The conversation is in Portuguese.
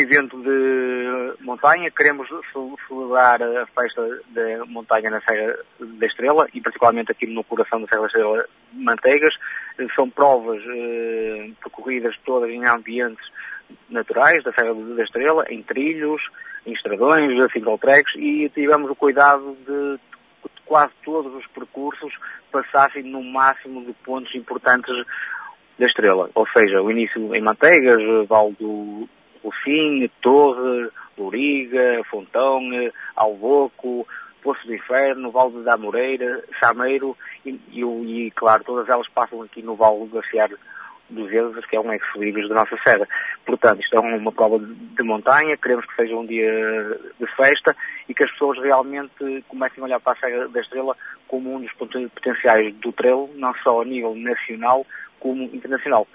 evento de montanha, queremos celebrar a festa da montanha na Serra da Estrela e particularmente aqui no coração da Serra da Estrela Manteigas. São provas eh, percorridas todas em ambientes naturais da Serra da Estrela, em trilhos, em estradões, assim treks, e tivemos o cuidado de quase todos os percursos passassem no máximo de pontos importantes da Estrela. Ou seja, o início em Manteigas, Val do Rufim, Torre, Loriga, Fontão, Alboco, Poço do Inferno, Val da Moreira, Sameiro e, e, e, claro, todas elas passam aqui no Val do Glaciar dos Vezes, que é um ex-libris da nossa serra. Portanto, isto é uma prova de montanha, queremos que seja um dia de festa e que as pessoas realmente comecem a olhar para a Serra da Estrela como um dos potenciais do trelo, não só a nível nacional, como internacional.